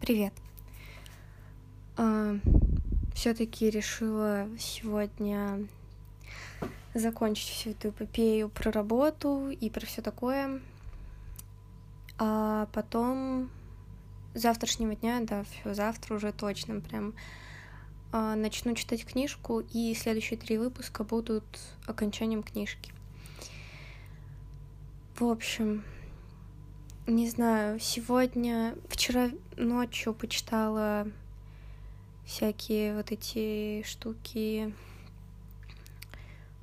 Привет. А, Все-таки решила сегодня закончить всю эту эпопею про работу и про все такое. А потом завтрашнего дня, да, все завтра уже точно прям а, начну читать книжку, и следующие три выпуска будут окончанием книжки. В общем, не знаю, сегодня, вчера ночью почитала всякие вот эти штуки,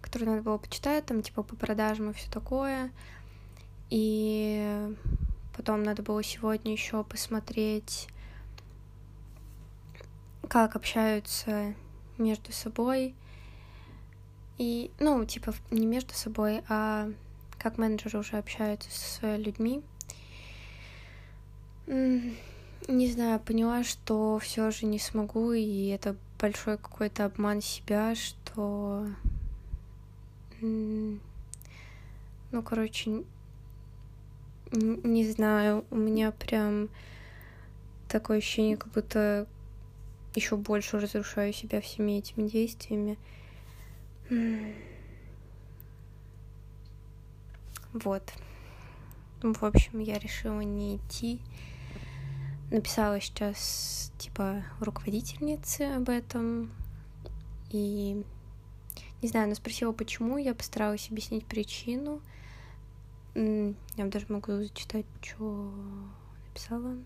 которые надо было почитать, там типа по продажам и все такое. И потом надо было сегодня еще посмотреть, как общаются между собой. И, ну, типа, не между собой, а как менеджеры уже общаются с людьми. Не знаю, поняла, что все же не смогу, и это большой какой-то обман себя, что... Ну, короче, не знаю, у меня прям такое ощущение, как будто еще больше разрушаю себя всеми этими действиями. Вот. В общем, я решила не идти написала сейчас, типа, руководительнице об этом, и не знаю, она спросила, почему, я постаралась объяснить причину. Я даже могу зачитать, что написала.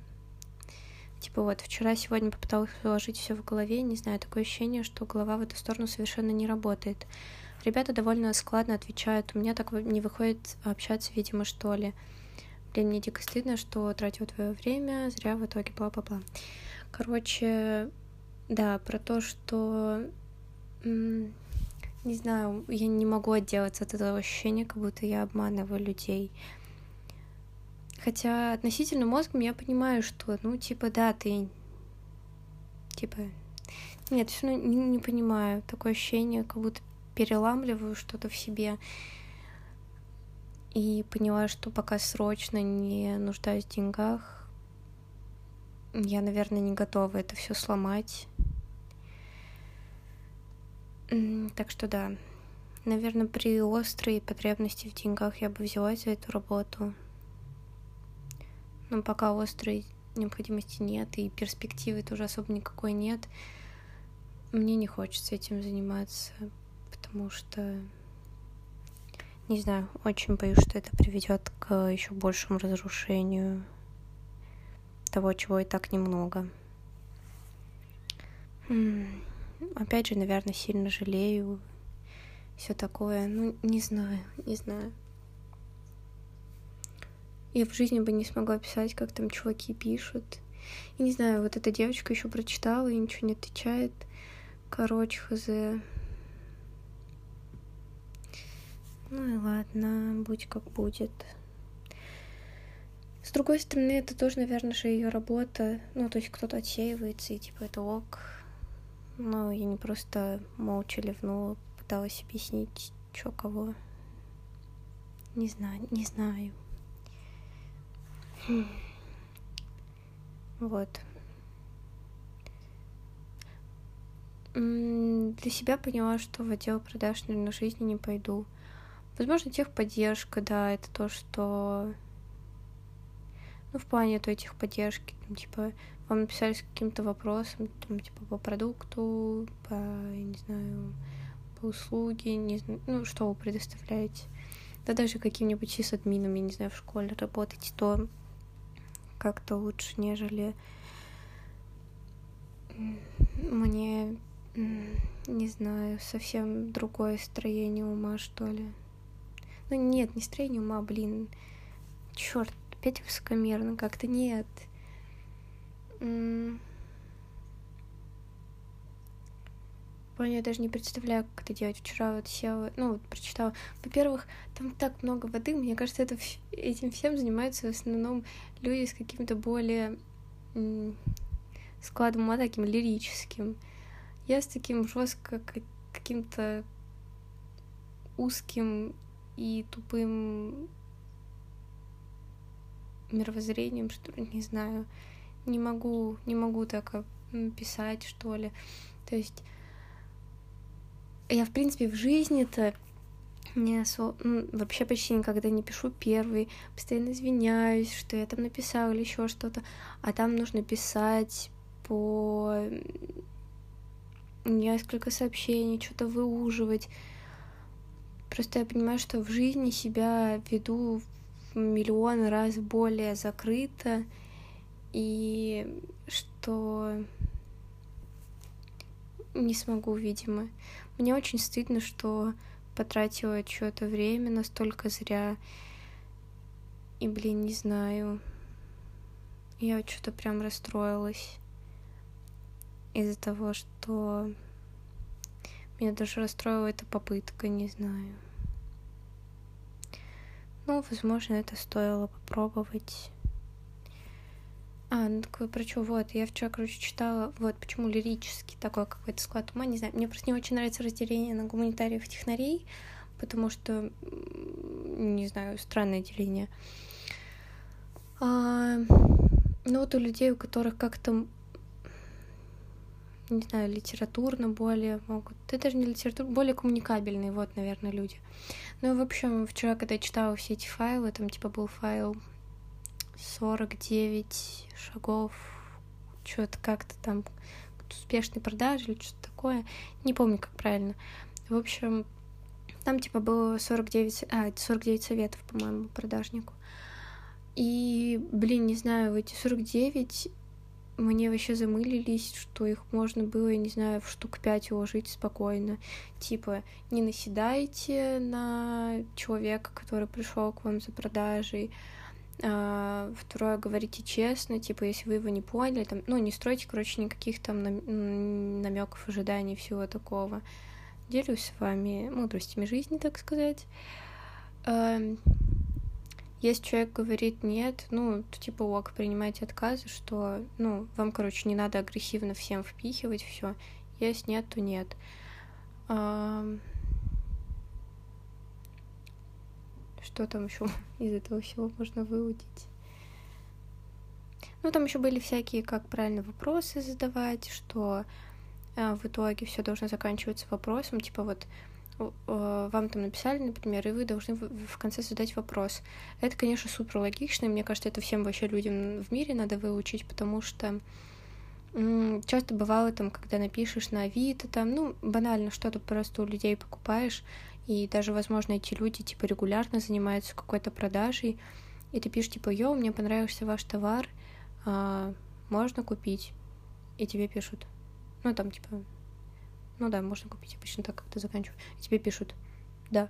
Типа вот, вчера, сегодня попыталась уложить все в голове, не знаю, такое ощущение, что голова в эту сторону совершенно не работает. Ребята довольно складно отвечают, у меня так не выходит общаться, видимо, что ли. Блин, мне дико стыдно, что тратил твое время, зря в итоге бла-бла-бла. Короче, да, про то, что... Не знаю, я не могу отделаться от этого ощущения, как будто я обманываю людей. Хотя относительно мозгом я понимаю, что, ну, типа, да, ты... Типа... Нет, все равно не, не понимаю. Такое ощущение, как будто переламливаю что-то в себе и поняла, что пока срочно не нуждаюсь в деньгах, я, наверное, не готова это все сломать. Так что да, наверное, при острой потребности в деньгах я бы взялась за эту работу. Но пока острой необходимости нет и перспективы тоже особо никакой нет, мне не хочется этим заниматься, потому что не знаю, очень боюсь, что это приведет к еще большему разрушению того, чего и так немного. Опять же, наверное, сильно жалею. Все такое. Ну, не знаю, не знаю. Я в жизни бы не смогла писать, как там чуваки пишут. И не знаю, вот эта девочка еще прочитала и ничего не отвечает. Короче, хз. Ну и ладно, будь как будет. С другой стороны, это тоже, наверное, же ее работа. Ну, то есть кто-то отсеивается, и типа это ок. Но я не просто молча ливнула, пыталась объяснить, что кого. Не знаю, не знаю. Хм. Вот. Для себя поняла, что в отдел продаж, наверное, жизни не пойду. Возможно, техподдержка, да, это то, что... Ну, в плане той техподдержки, там, типа, вам написали с каким-то вопросом, там, типа, по продукту, по, я не знаю, по услуге, не знаю, ну, что вы предоставляете. Да даже каким-нибудь сисадмином, я не знаю, в школе работать, то как-то лучше, нежели мне, не знаю, совсем другое строение ума, что ли. Ну нет, не строение ума, блин. Черт, опять высокомерно как-то нет. Понял, я даже не представляю, как это делать. Вчера вот села, ну, вот прочитала. Во-первых, там так много воды, мне кажется, это, этим всем занимаются в основном люди с каким-то более складом ума таким лирическим. Я с таким жестко каким-то узким и тупым мировоззрением, что ли, не знаю. не могу, не могу так писать, что ли. То есть я, в принципе, в жизни-то не осо... ну, вообще почти никогда не пишу первый, постоянно извиняюсь, что я там написала или еще что-то, а там нужно писать по несколько сообщений, что-то выуживать. Просто я понимаю, что в жизни себя веду в миллион раз более закрыто, и что не смогу, видимо. Мне очень стыдно, что потратила что-то время настолько зря. И, блин, не знаю. Я что-то прям расстроилась из-за того, что меня даже расстроила эта попытка, не знаю. Ну, возможно, это стоило попробовать. А, ну такое про что, вот, я вчера, короче, читала, вот, почему лирический такой какой-то склад ума, не знаю, мне просто не очень нравится разделение на гуманитариев и технарей, потому что, не знаю, странное деление. А, ну вот у людей, у которых как-то, не знаю, литературно более могут, это даже не литературно, более коммуникабельные, вот, наверное, люди. Ну, в общем, вчера, когда я читала все эти файлы, там, типа, был файл 49 шагов, что-то как-то там успешной продажи или что-то такое. Не помню, как правильно. В общем, там типа было 49, а, 49 советов, по-моему, продажнику. И, блин, не знаю, эти 49 мне вообще замылились, что их можно было, я не знаю, в штук пять уложить спокойно. Типа, не наседайте на человека, который пришел к вам за продажей, а, второе, говорите честно, типа, если вы его не поняли, там, ну, не стройте, короче, никаких там намеков, ожиданий, всего такого. Делюсь с вами мудростями жизни, так сказать. Если человек говорит нет, ну, то типа ок, принимайте отказы, что, ну, вам, короче, не надо агрессивно всем впихивать все. Если нет, то нет. Что там еще из этого всего можно выудить? Ну, там еще были всякие, как правильно вопросы задавать, что э, в итоге все должно заканчиваться вопросом, типа вот вам там написали, например, и вы должны в, в конце задать вопрос. Это, конечно, супер логично, и мне кажется, это всем вообще людям в мире надо выучить, потому что часто бывало там, когда напишешь на Авито, там, ну, банально что-то просто у людей покупаешь, и даже, возможно, эти люди, типа, регулярно занимаются какой-то продажей, и ты пишешь, типа, йоу, мне понравился ваш товар, а, можно купить? И тебе пишут, ну, там, типа, ну да, можно купить, обычно так как-то заканчиваю. И тебе пишут, да.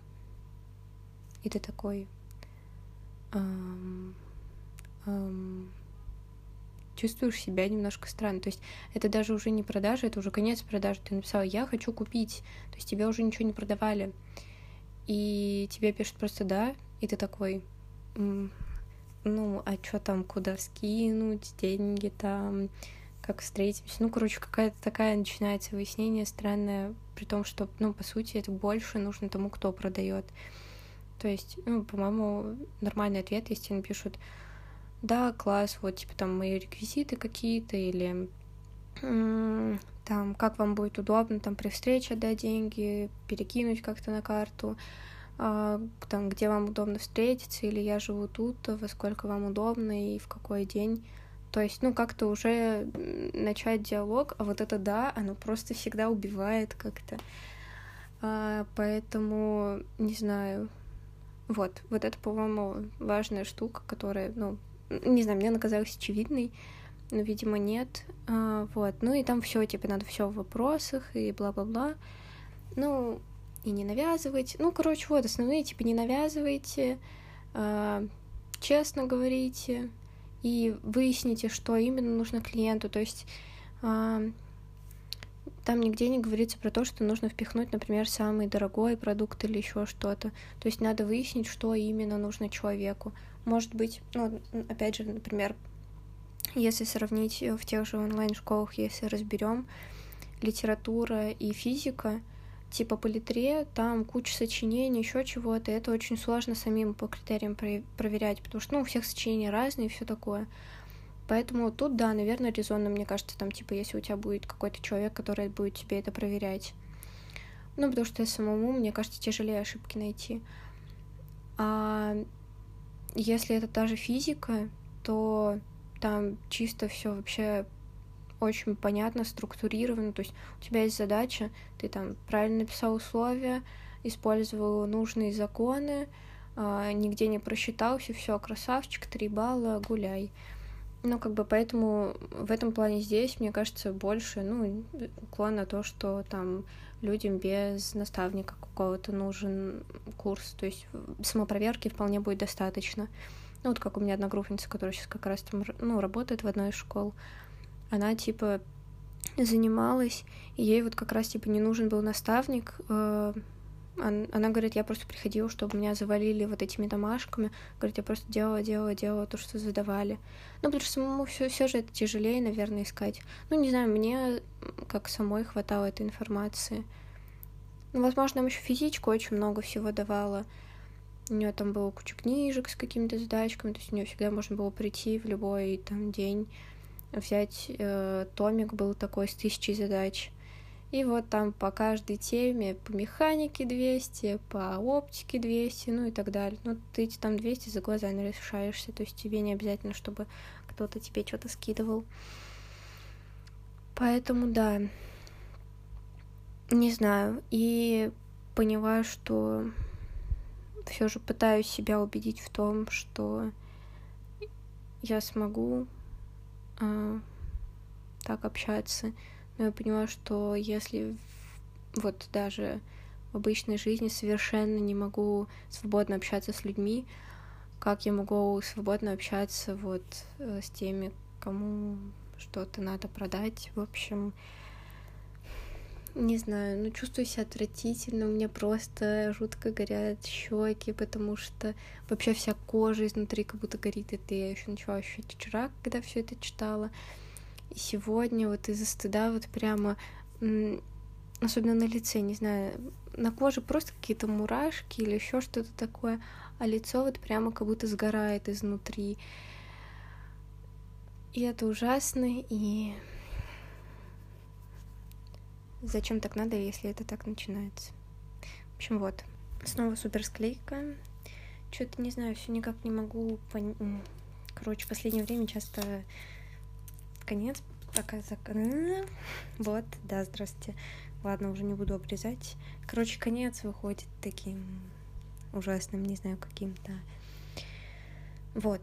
И ты такой, эм, эм, чувствуешь себя немножко странно. То есть это даже уже не продажа, это уже конец продажи. Ты написала, я хочу купить. То есть тебе уже ничего не продавали и тебе пишут просто «да», и ты такой, ну, а что там, куда скинуть, деньги там, как встретимся. Ну, короче, какая-то такая начинается выяснение странное, при том, что, ну, по сути, это больше нужно тому, кто продает. То есть, ну, по-моему, нормальный ответ, если напишут да, класс, вот, типа, там, мои реквизиты какие-то, или там, как вам будет удобно, там, при встрече отдать деньги, перекинуть как-то на карту, а, там, где вам удобно встретиться, или я живу тут, во сколько вам удобно и в какой день. То есть, ну, как-то уже начать диалог, а вот это да, оно просто всегда убивает как-то. А, поэтому, не знаю, вот, вот это, по-моему, важная штука, которая, ну, не знаю, мне она казалась очевидной, но, видимо, нет. А, вот. Ну и там все, типа, надо все в вопросах и бла-бла-бла. Ну, и не навязывать. Ну, короче, вот основные, типа, не навязывайте, а, честно говорите и выясните, что именно нужно клиенту. То есть а, там нигде не говорится про то, что нужно впихнуть, например, самый дорогой продукт или еще что-то. То есть надо выяснить, что именно нужно человеку. Может быть, ну, опять же, например, если сравнить в тех же онлайн-школах, если разберем литература и физика, типа по там куча сочинений, еще чего-то, это очень сложно самим по критериям проверять, потому что, ну, у всех сочинения разные и все такое. Поэтому тут, да, наверное, резонно, мне кажется, там, типа, если у тебя будет какой-то человек, который будет тебе это проверять. Ну, потому что самому, мне кажется, тяжелее ошибки найти. А если это та же физика, то там чисто все вообще очень понятно, структурировано. То есть у тебя есть задача, ты там правильно написал условия, использовал нужные законы, а, нигде не просчитался, все, красавчик, три балла, гуляй. Ну, как бы поэтому в этом плане здесь, мне кажется, больше, ну, уклон на то, что там людям без наставника какого-то нужен курс, то есть самопроверки вполне будет достаточно. Ну, вот как у меня одногруппница, которая сейчас как раз там, ну, работает в одной из школ, она, типа, занималась, и ей вот как раз, типа, не нужен был наставник, э, она говорит, я просто приходила, чтобы меня завалили вот этими домашками. Говорит, я просто делала, делала, делала то, что задавали. Ну, потому что самому все, все же это тяжелее, наверное, искать. Ну, не знаю, мне как самой хватало этой информации. Ну, возможно, нам еще физичку очень много всего давала. У нее там было куча книжек с какими-то задачками, то есть у нее всегда можно было прийти в любой там день, взять э, томик был такой с тысячей задач и вот там по каждой теме, по механике 200, по оптике 200, ну и так далее. Ну, ты эти там 200 за глаза решаешься, то есть тебе не обязательно, чтобы кто-то тебе что-то скидывал. Поэтому, да, не знаю. И поняла, что все же пытаюсь себя убедить в том, что я смогу э, так общаться но я поняла, что если вот даже в обычной жизни совершенно не могу свободно общаться с людьми, как я могу свободно общаться вот э, с теми, кому что-то надо продать. В общем, не знаю, ну чувствую себя отвратительно, у меня просто жутко горят щеки, потому что вообще вся кожа изнутри как будто горит. Это я еще начала ощущать вчера, когда все это читала. И сегодня вот из-за стыда вот прямо, особенно на лице, не знаю, на коже просто какие-то мурашки или еще что-то такое, а лицо вот прямо как будто сгорает изнутри. И это ужасно, и зачем так надо, если это так начинается? В общем, вот. Снова супер склейка. Что-то не знаю, все никак не могу понять. Короче, в последнее время часто конец, пока зак... Вот, да, здравствуйте. Ладно, уже не буду обрезать. Короче, конец выходит таким ужасным, не знаю, каким-то. Вот.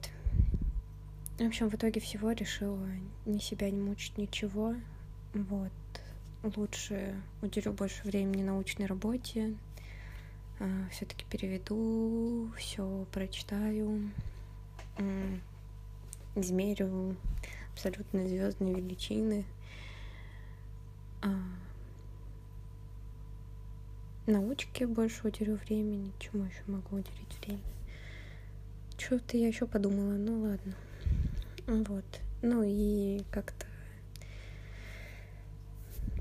В общем, в итоге всего решила ни себя не мучить, ничего. Вот. Лучше уделю больше времени научной работе. А, Все-таки переведу, все прочитаю, измерю, абсолютно звездные величины. А, научке больше уделю времени, чему еще могу уделить время. Что-то я еще подумала, ну ладно. Вот. Ну и как-то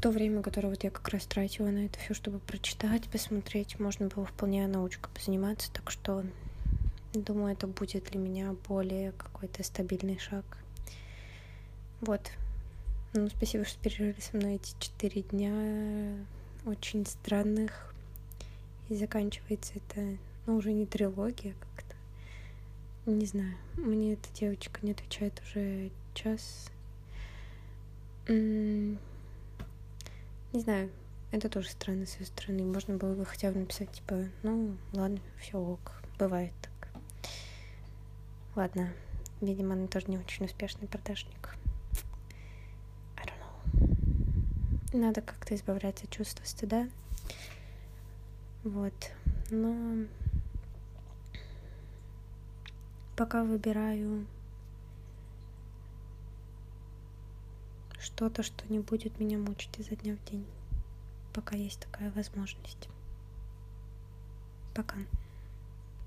то время, которое вот я как раз тратила на это все, чтобы прочитать, посмотреть, можно было вполне научкой позаниматься, так что думаю, это будет для меня более какой-то стабильный шаг. Вот. Ну, спасибо, что пережили со мной эти четыре дня очень странных. И заканчивается это, ну, уже не трилогия как-то. Не знаю. Мне эта девочка не отвечает уже час. Не знаю. Это тоже странно с ее стороны. Можно было бы хотя бы написать, типа, ну, ладно, все ок, бывает так. Ладно, видимо, она тоже не очень успешный продажник. Надо как-то избавляться от чувства стыда. Вот. Но пока выбираю что-то, что не будет меня мучить изо дня в день. Пока есть такая возможность. Пока.